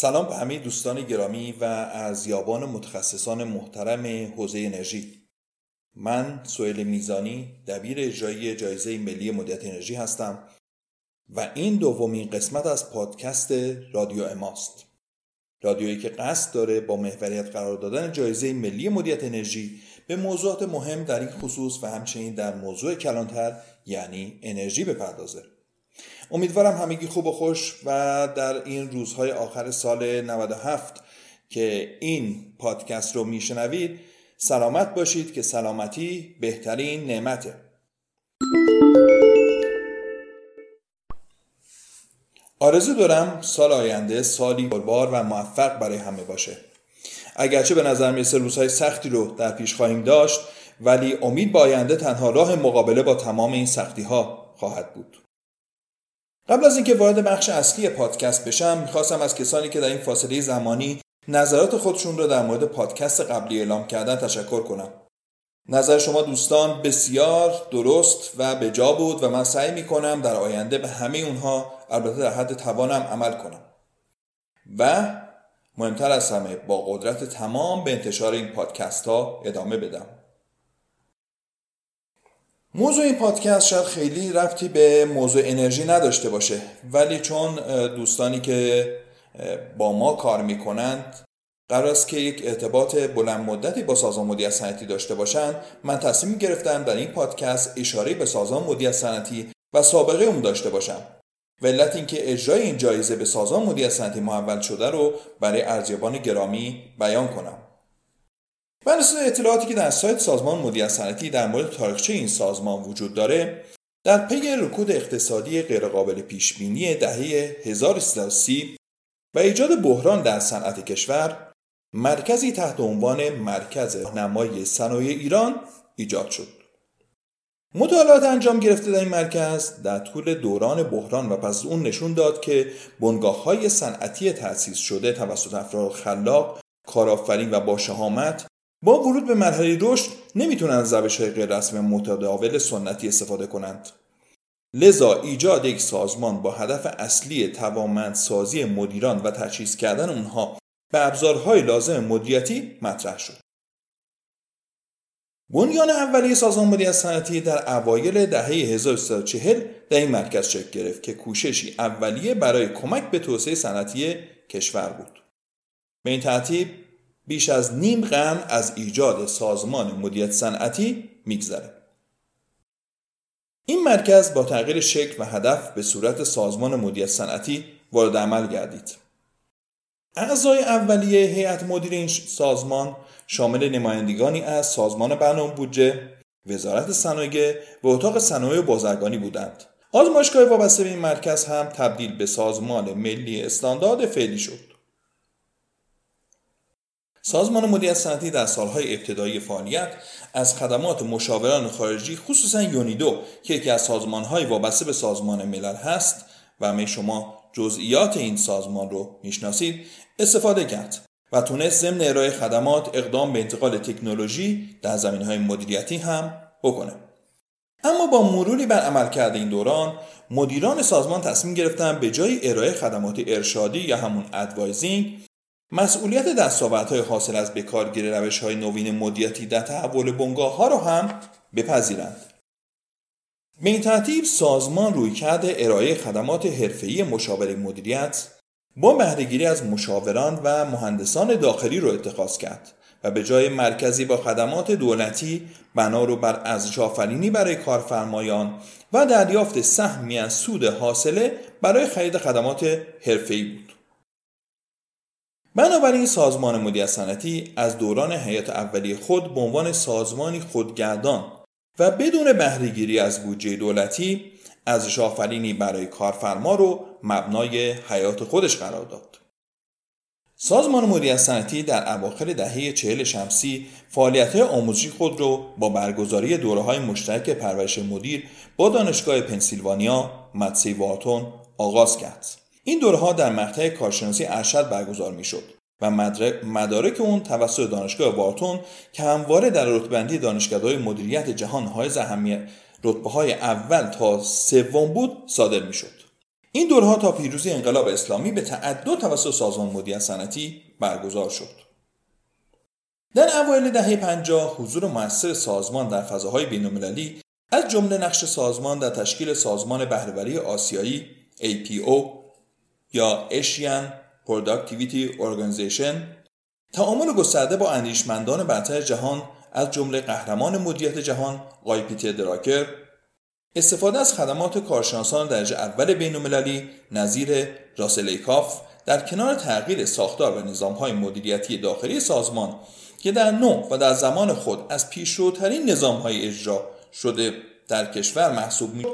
سلام به همه دوستان گرامی و از یابان متخصصان محترم حوزه انرژی. من سویل میزانی دبیر اجرایی جایزه ملی مدیریت انرژی هستم و این دومین قسمت از پادکست رادیو اماست. رادیویی که قصد داره با محوریت قرار دادن جایزه ملی مدیریت انرژی به موضوعات مهم در این خصوص و همچنین در موضوع کلانتر یعنی انرژی بپردازه. امیدوارم همگی خوب و خوش و در این روزهای آخر سال 97 که این پادکست رو میشنوید سلامت باشید که سلامتی بهترین نعمته. آرزو دارم سال آینده سالی پربار و موفق برای همه باشه. اگرچه به نظر می‌رسه روزهای سختی رو در پیش خواهیم داشت ولی امید با آینده تنها راه مقابله با تمام این سختی ها خواهد بود. قبل از اینکه وارد بخش اصلی پادکست بشم می‌خواستم از کسانی که در این فاصله زمانی نظرات خودشون رو در مورد پادکست قبلی اعلام کردن تشکر کنم. نظر شما دوستان بسیار درست و به جا بود و من سعی می‌کنم در آینده به همه اونها البته در حد توانم عمل کنم. و مهمتر از همه با قدرت تمام به انتشار این پادکست ها ادامه بدم. موضوع این پادکست شاید خیلی رفتی به موضوع انرژی نداشته باشه ولی چون دوستانی که با ما کار می‌کنند قرار است که یک ارتباط بلند مدتی با سازمان مدیریت صنعتی داشته باشند. من تصمیم گرفتم در این پادکست اشاره به سازمان مدیریت صنعتی و سابقه اون داشته باشم. علت اینکه اجرای این جایزه به سازمان مدیریت صنعتی محول شده رو برای ارزیابان گرامی بیان کنم. بر اساس اطلاعاتی که در سایت سازمان مدیریت صنعتی در مورد تاریخچه این سازمان وجود داره در پی رکود اقتصادی غیرقابل پیشبینی دهه 1330 و ایجاد بحران در صنعت کشور مرکزی تحت عنوان مرکز نمای صنایع ایران ایجاد شد. مطالعات انجام گرفته در این مرکز در طول دوران بحران و پس اون نشون داد که بنگاه های صنعتی تأسیس شده توسط افراد خلاق کارآفرین و با شهامت با ورود به مرحله رشد نمی‌تونن از های غیر رسمی متداول سنتی استفاده کنند. لذا ایجاد یک سازمان با هدف اصلی توانمندسازی مدیران و تجهیز کردن اونها به ابزارهای لازم مدیریتی مطرح شد. بنیان اولیه سازمان مدیریت صنعتی در اوایل دهه 1340 در این مرکز شکل گرفت که کوششی اولیه برای کمک به توسعه صنعتی کشور بود. به این ترتیب بیش از نیم قرن از ایجاد سازمان مدیریت صنعتی میگذره. این مرکز با تغییر شکل و هدف به صورت سازمان مدیریت صنعتی وارد عمل گردید. اعضای اولیه هیئت مدیر این سازمان شامل نمایندگانی از سازمان برنامه بودجه وزارت صنایع و اتاق صنایع بازرگانی بودند. آزمایشگاه وابسته به این مرکز هم تبدیل به سازمان ملی استاندارد فعلی شد. سازمان مدیریت صنعتی در سالهای ابتدایی فعالیت از خدمات مشاوران خارجی خصوصا یونیدو که یکی از سازمانهای وابسته به سازمان ملل هست و همه شما جزئیات این سازمان رو می‌شناسید استفاده کرد و تونست ضمن ارائه خدمات اقدام به انتقال تکنولوژی در زمین های مدیریتی هم بکنه. اما با مروری بر عملکرد این دوران مدیران سازمان تصمیم گرفتن به جای ارائه خدمات ارشادی یا همون ادوایزینگ مسئولیت دستاوردهای حاصل از بکارگیری روش های نوین مدیریتی در تحول بنگاه ها را هم بپذیرند. به این ترتیب سازمان روی کرده ارائه خدمات حرفه‌ای مشاوره مدیریت با بهرهگیری از مشاوران و مهندسان داخلی رو اتخاذ کرد و به جای مرکزی با خدمات دولتی بنا رو بر ارزش آفرینی برای کارفرمایان و دریافت سهمی از سود حاصله برای خرید خدمات حرفه‌ای بود. بنابراین سازمان مدیریت صنعتی از دوران حیات اولیه خود به عنوان سازمانی خودگردان و بدون بهرهگیری از بودجه دولتی ارزش آفرینی برای کارفرما رو مبنای حیات خودش قرار داد. سازمان مدیریت صنعتی در اواخر دهه چهل شمسی فعالیت آموزشی خود را با برگزاری دوره های مشترک پرورش مدیر با دانشگاه پنسیلوانیا مدسی واتون آغاز کرد. این دوره ها در مقطع کارشناسی ارشد برگزار می شد و مدارک اون توسط دانشگاه وارتون که همواره در رتبندی دانشگاه‌های مدیریت جهان های اهمیت رتبه های اول تا سوم بود صادر می شد. این دورها تا پیروزی انقلاب اسلامی به تعدد توسط سازمان مدیریت صنعتی برگزار شد در اوایل دهه 50 حضور موثر سازمان در فضاهای بین‌المللی از جمله نقش سازمان در تشکیل سازمان بهرهوری آسیایی APO یا Asian Productivity Organization. تعامل گسترده با اندیشمندان برتر جهان از جمله قهرمان مدیریت جهان آقای پیتر دراکر استفاده از خدمات کارشناسان درجه اول بینالمللی نظیر راسلیکاف در کنار تغییر ساختار و نظامهای مدیریتی داخلی سازمان که در نوع و در زمان خود از پیشروترین نظامهای اجرا شده در کشور محسوب می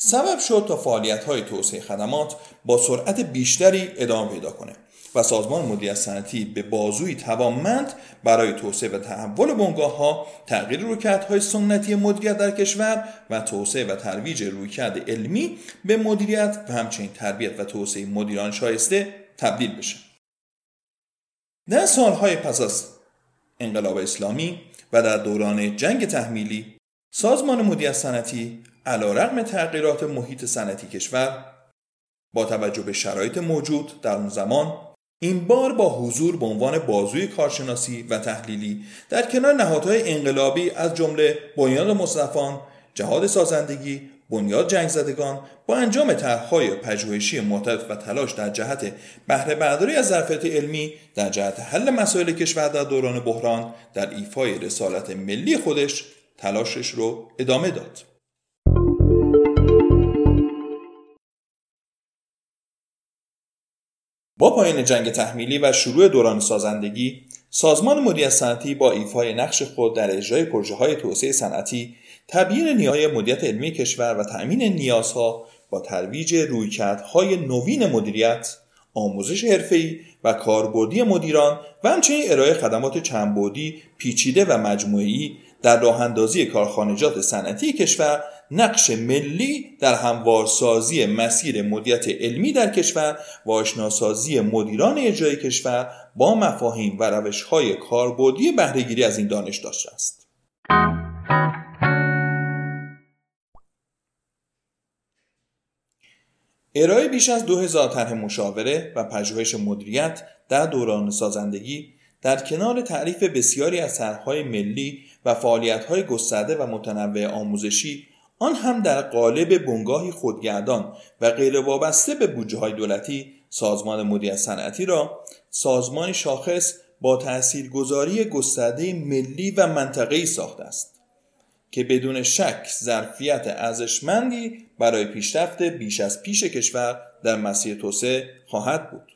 سبب شد تا فعالیت های توسعه خدمات با سرعت بیشتری ادامه پیدا کنه و سازمان مدیریت صنعتی به بازوی توانمند برای توسعه و تحول بنگاه ها تغییر رویکردهای سنتی مدیریت در کشور و توسعه و ترویج رویکرد علمی به مدیریت و همچنین تربیت و توسعه مدیران شایسته تبدیل بشه. در سالهای پس از انقلاب اسلامی و در دوران جنگ تحمیلی سازمان مدیریت صنعتی علیرغم تغییرات محیط صنعتی کشور با توجه به شرایط موجود در اون زمان این بار با حضور به عنوان بازوی کارشناسی و تحلیلی در کنار نهادهای انقلابی از جمله بنیاد مصطفان، جهاد سازندگی، بنیاد جنگ زدگان با انجام طرحهای پژوهشی معترف و تلاش در جهت بهره برداری از ظرفیت علمی در جهت حل مسائل کشور در دوران بحران در ایفای رسالت ملی خودش تلاشش رو ادامه داد. با پایان جنگ تحمیلی و شروع دوران سازندگی سازمان مدیریت صنعتی با ایفای نقش خود در اجرای پروژه های توسعه صنعتی تبیین نیازهای مدیریت علمی کشور و تأمین نیازها با ترویج رویکردهای نوین مدیریت آموزش حرفه‌ای و کاربردی مدیران و همچنین ارائه خدمات چندبعدی پیچیده و مجموعی در راهاندازی کارخانجات صنعتی کشور نقش ملی در هموارسازی مسیر مدیریت علمی در کشور و آشناسازی مدیران اجرای کشور با مفاهیم و روشهای کاربردی بهرهگیری از این دانش داشته است. ارائه بیش از 2000 طرح مشاوره و پژوهش مدیریت در دوران سازندگی در کنار تعریف بسیاری از طرحهای ملی و فعالیت‌های گسترده و متنوع آموزشی آن هم در قالب بنگاهی خودگردان و غیر وابسته به بودجه های دولتی سازمان مدیریت صنعتی را سازمان شاخص با تاثیرگذاری گسترده ملی و منطقه‌ای ساخته است که بدون شک ظرفیت ارزشمندی برای پیشرفت بیش از پیش کشور در مسیر توسعه خواهد بود.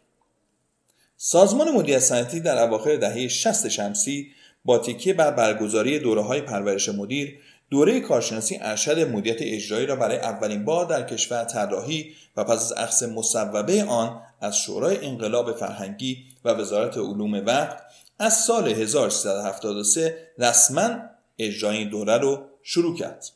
سازمان مدیریت صنعتی در اواخر دهه 60 شمسی با تکیه بر برگزاری دوره های پرورش مدیر دوره کارشناسی ارشد مدیریت اجرایی را برای اولین بار در کشور طراحی و پس از اخذ مصوبه آن از شورای انقلاب فرهنگی و وزارت علوم وقت از سال 1373 رسما اجرای دوره رو شروع کرد.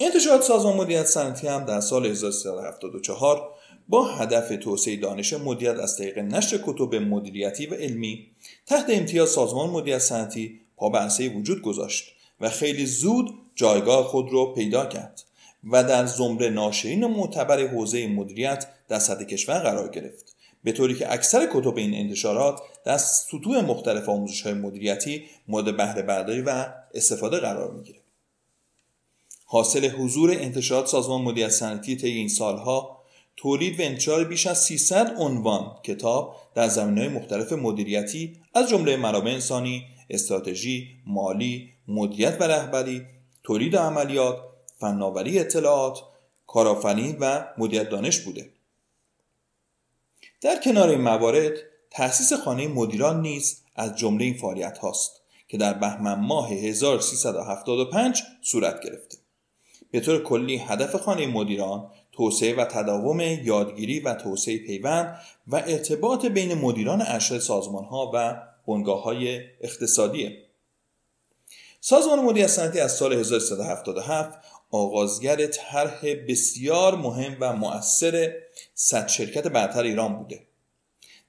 انتشارات سازمان مدیریت صنعتی هم در سال 1374 با هدف توسعه دانش مدیریت از طریق نشر کتب مدیریتی و علمی تحت امتیاز سازمان مدیریت صنعتی پا به وجود گذاشت و خیلی زود جایگاه خود را پیدا کرد و در زمره ناشرین معتبر حوزه مدیریت در سطح کشور قرار گرفت. به طوری که اکثر کتب این انتشارات در سطوح مختلف آموزش های مدیریتی مورد بهره برداری و استفاده قرار می‌گیره. حاصل حضور انتشارات سازمان مدیریت صنعتی طی این سالها تولید و انتشار بیش از 300 عنوان کتاب در زمینه‌های مختلف مدیریتی از جمله منابع انسانی، استراتژی، مالی، مدیریت و رهبری، تولید عملیات، فناوری اطلاعات، کارآفرینی و مدیریت دانش بوده. در کنار این موارد تأسیس خانه مدیران نیز از جمله این فعالیت هاست که در بهمن ماه 1375 صورت گرفته. به طور کلی هدف خانه مدیران توسعه و تداوم یادگیری و توسعه پیوند و ارتباط بین مدیران ارشد سازمان ها و بنگاه های اقتصادی سازمان مدیریت صنعتی از سال 1377 آغازگر طرح بسیار مهم و مؤثر صد شرکت برتر ایران بوده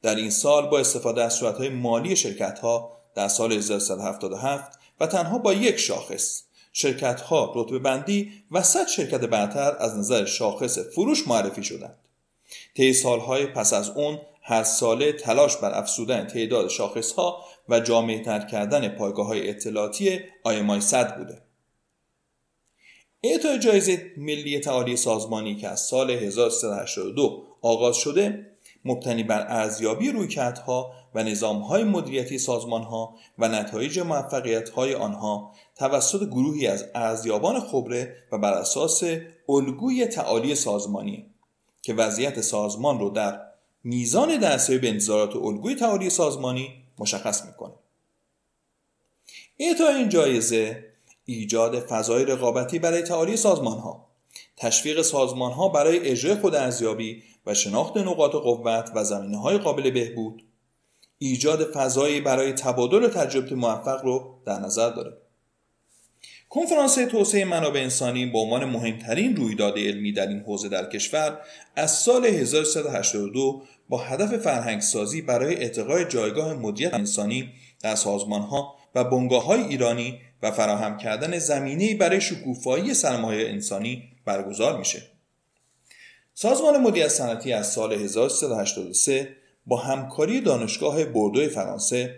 در این سال با استفاده از صورتهای مالی شرکت ها در سال 1377 و تنها با یک شاخص شرکت ها رتبه بندی و صد شرکت برتر از نظر شاخص فروش معرفی شدند. طی سالهای پس از اون هر ساله تلاش بر افزودن تعداد شاخص ها و جامعه تر کردن پایگاه های اطلاعاتی آیمای صد بوده. اعطای جایزه ملی تعالی سازمانی که از سال 1382 آغاز شده مبتنی بر ارزیابی رویکردها و نظامهای مدیریتی سازمانها و نتایج موفقیتهای آنها توسط گروهی از ارزیابان خبره و بر اساس الگوی تعالی سازمانی که وضعیت سازمان رو در میزان دستیابی به انتظارات الگوی تعالی سازمانی مشخص می‌کنه. اعطای این جایزه ایجاد فضای رقابتی برای تعالی سازمان ها تشویق سازمان ها برای اجرای خود ارزیابی و شناخت نقاط قوت و زمینه های قابل بهبود ایجاد فضایی برای تبادل تجربه موفق رو در نظر داره. کنفرانس توسعه منابع انسانی به عنوان مهمترین رویداد علمی در این حوزه در کشور از سال 1382 با هدف فرهنگ سازی برای ارتقای جایگاه مدیریت انسانی در سازمان ها و بنگاه های ایرانی و فراهم کردن زمینه برای شکوفایی سرمایه انسانی برگزار میشه. سازمان مدیریت صنعتی از سال 1383 با همکاری دانشگاه بوردو فرانسه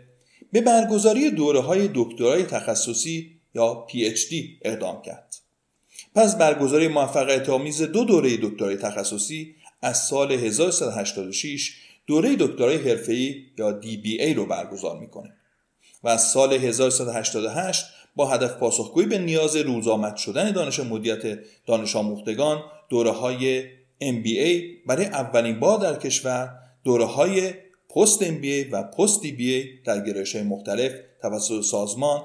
به برگزاری دوره های دکترای تخصصی یا PhD اقدام کرد. پس برگزاری موفقیت آمیز دو دوره دکترای تخصصی از سال 1386 دوره دکترای حرفه‌ای یا DBA رو برگزار می‌کنه و از سال 1388 با هدف پاسخگویی به نیاز روزآمد شدن دانش مدیریت دانش آموختگان دوره های MBA برای اولین بار در کشور دوره های پست MBA و پست DBA در گرایش مختلف توسط سازمان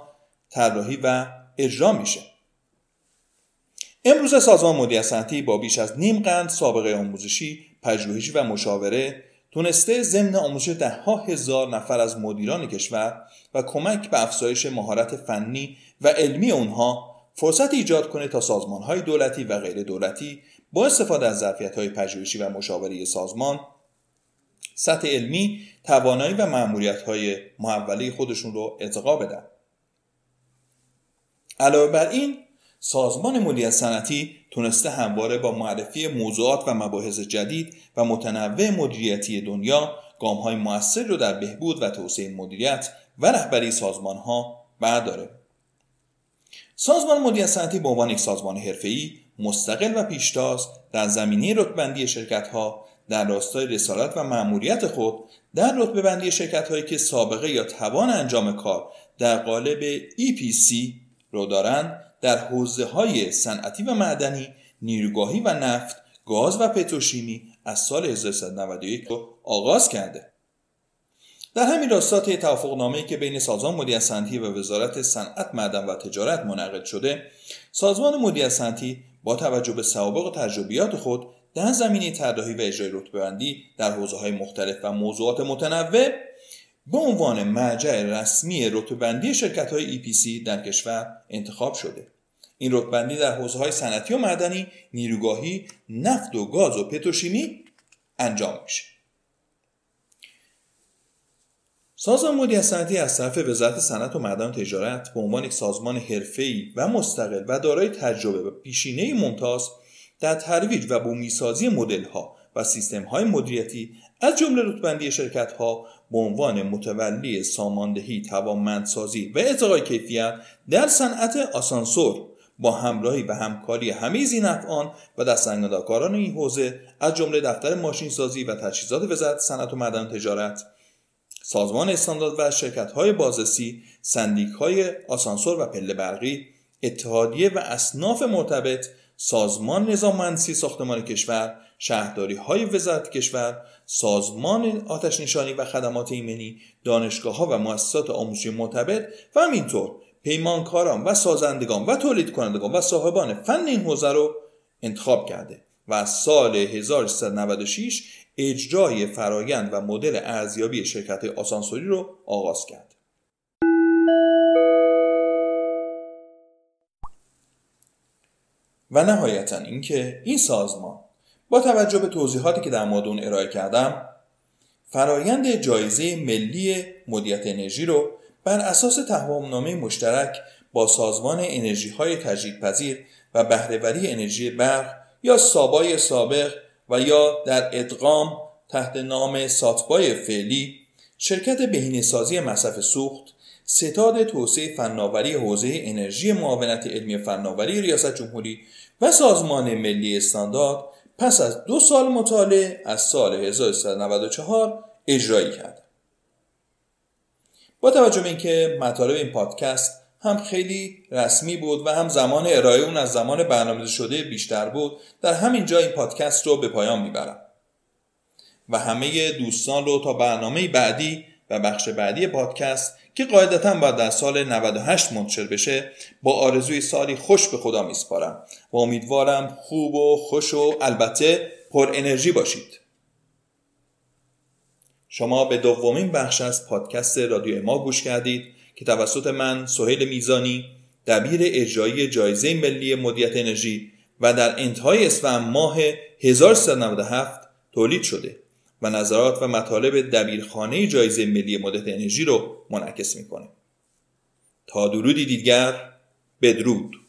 طراحی و اجرا میشه. امروز سازمان مدیریت صنعتی با بیش از نیم قند سابقه آموزشی پژوهشی و مشاوره تونسته ضمن آموزش دهها هزار نفر از مدیران کشور و کمک به افزایش مهارت فنی و علمی اونها فرصت ایجاد کنه تا سازمان های دولتی و غیر دولتی با استفاده از ظرفیت های پژوهشی و مشاوره سازمان سطح علمی توانایی و معمولیت های محوله خودشون رو ارتقا بدن. علاوه بر این سازمان مدیریت صنعتی تونسته همواره با معرفی موضوعات و مباحث جدید و متنوع مدیریتی دنیا های موثر رو در بهبود و توسعه مدیریت و رهبری سازمان ها برداره. سازمان مدیریت صنعتی به عنوان یک سازمان حرفه‌ای مستقل و پیشتاز در زمینه رتبندی شرکت ها در راستای رسالت و مأموریت خود در رتبه بندی شرکت هایی که سابقه یا توان انجام کار در قالب EPC رو دارند در حوزه های صنعتی و معدنی نیروگاهی و نفت گاز و پتروشیمی از سال 1391 رو آغاز کرده. در همین راستا طی توافقنامه‌ای که بین سازمان مدیریت صنعتی و وزارت صنعت معدن و تجارت منعقد شده سازمان مدیریت صنعتی با توجه به سوابق و تجربیات خود در زمینه طراحی و اجرای رتبه‌بندی در حوزه‌های مختلف و موضوعات متنوع به عنوان مرجع رسمی رتبه‌بندی شرکت‌های EPC در کشور انتخاب شده. این رتبه‌بندی در حوزه‌های صنعتی و معدنی، نیروگاهی، نفت و گاز و پتروشیمی انجام میشه. سازمان مدیریت صنعتی از طرف وزارت صنعت و معدن و تجارت به عنوان یک سازمان حرفه‌ای و مستقل و دارای تجربه و پیشینه ممتاز در ترویج و بومیسازی مدل‌ها و سیستم‌های مدیریتی از جمله رتبندی شرکت‌ها به عنوان متولی ساماندهی توانمندسازی و ارتقای کیفیت در صنعت آسانسور با همراهی و همکاری همه زینفعان و دستاندرکاران این حوزه از جمله دفتر ماشینسازی و تجهیزات وزارت صنعت و معدن تجارت سازمان استاندارد و شرکت های بازرسی سندیک های آسانسور و پله برقی اتحادیه و اصناف مرتبط سازمان نظام مهندسی ساختمان کشور شهرداری های وزارت کشور سازمان آتش نشانی و خدمات ایمنی دانشگاه ها و مؤسسات آموزشی مرتبط و همینطور پیمانکاران و سازندگان و تولید کنندگان و صاحبان فن این حوزه رو انتخاب کرده و از سال 1396 اجرای فرایند و مدل ارزیابی شرکت آسانسوری رو آغاز کرد. و نهایتا اینکه این سازمان با توجه به توضیحاتی که در مورد اون ارائه کردم فرایند جایزه ملی مدیریت انرژی رو بر اساس تفاهمنامه مشترک با سازمان انرژی های تجدیدپذیر و بهرهوری انرژی برق یا سابای سابق و یا در ادغام تحت نام ساتبای فعلی شرکت بهینه‌سازی مصرف سوخت ستاد توسعه فناوری حوزه انرژی معاونت علمی فناوری ریاست جمهوری و سازمان ملی استاندارد پس از دو سال مطالعه از سال 1394 اجرایی کرد. با توجه به اینکه مطالب این پادکست هم خیلی رسمی بود و هم زمان ارائه اون از زمان برنامه شده بیشتر بود در همین جا این پادکست رو به پایان می‌برم و همه دوستان رو تا برنامه بعدی و بخش بعدی پادکست که قاعدتا باید در سال 98 منتشر بشه با آرزوی سالی خوش به خدا میسپارم و امیدوارم خوب و خوش و البته پر انرژی باشید. شما به دومین بخش از پادکست رادیو ما گوش کردید که توسط من سهیل میزانی دبیر اجرایی جایزه ملی مدیت انرژی و در انتهای اسفند ماه 1397 تولید شده و نظرات و مطالب دبیرخانه جایزه ملی مدت انرژی رو منعکس می‌کنه. تا درودی دیگر بدرود.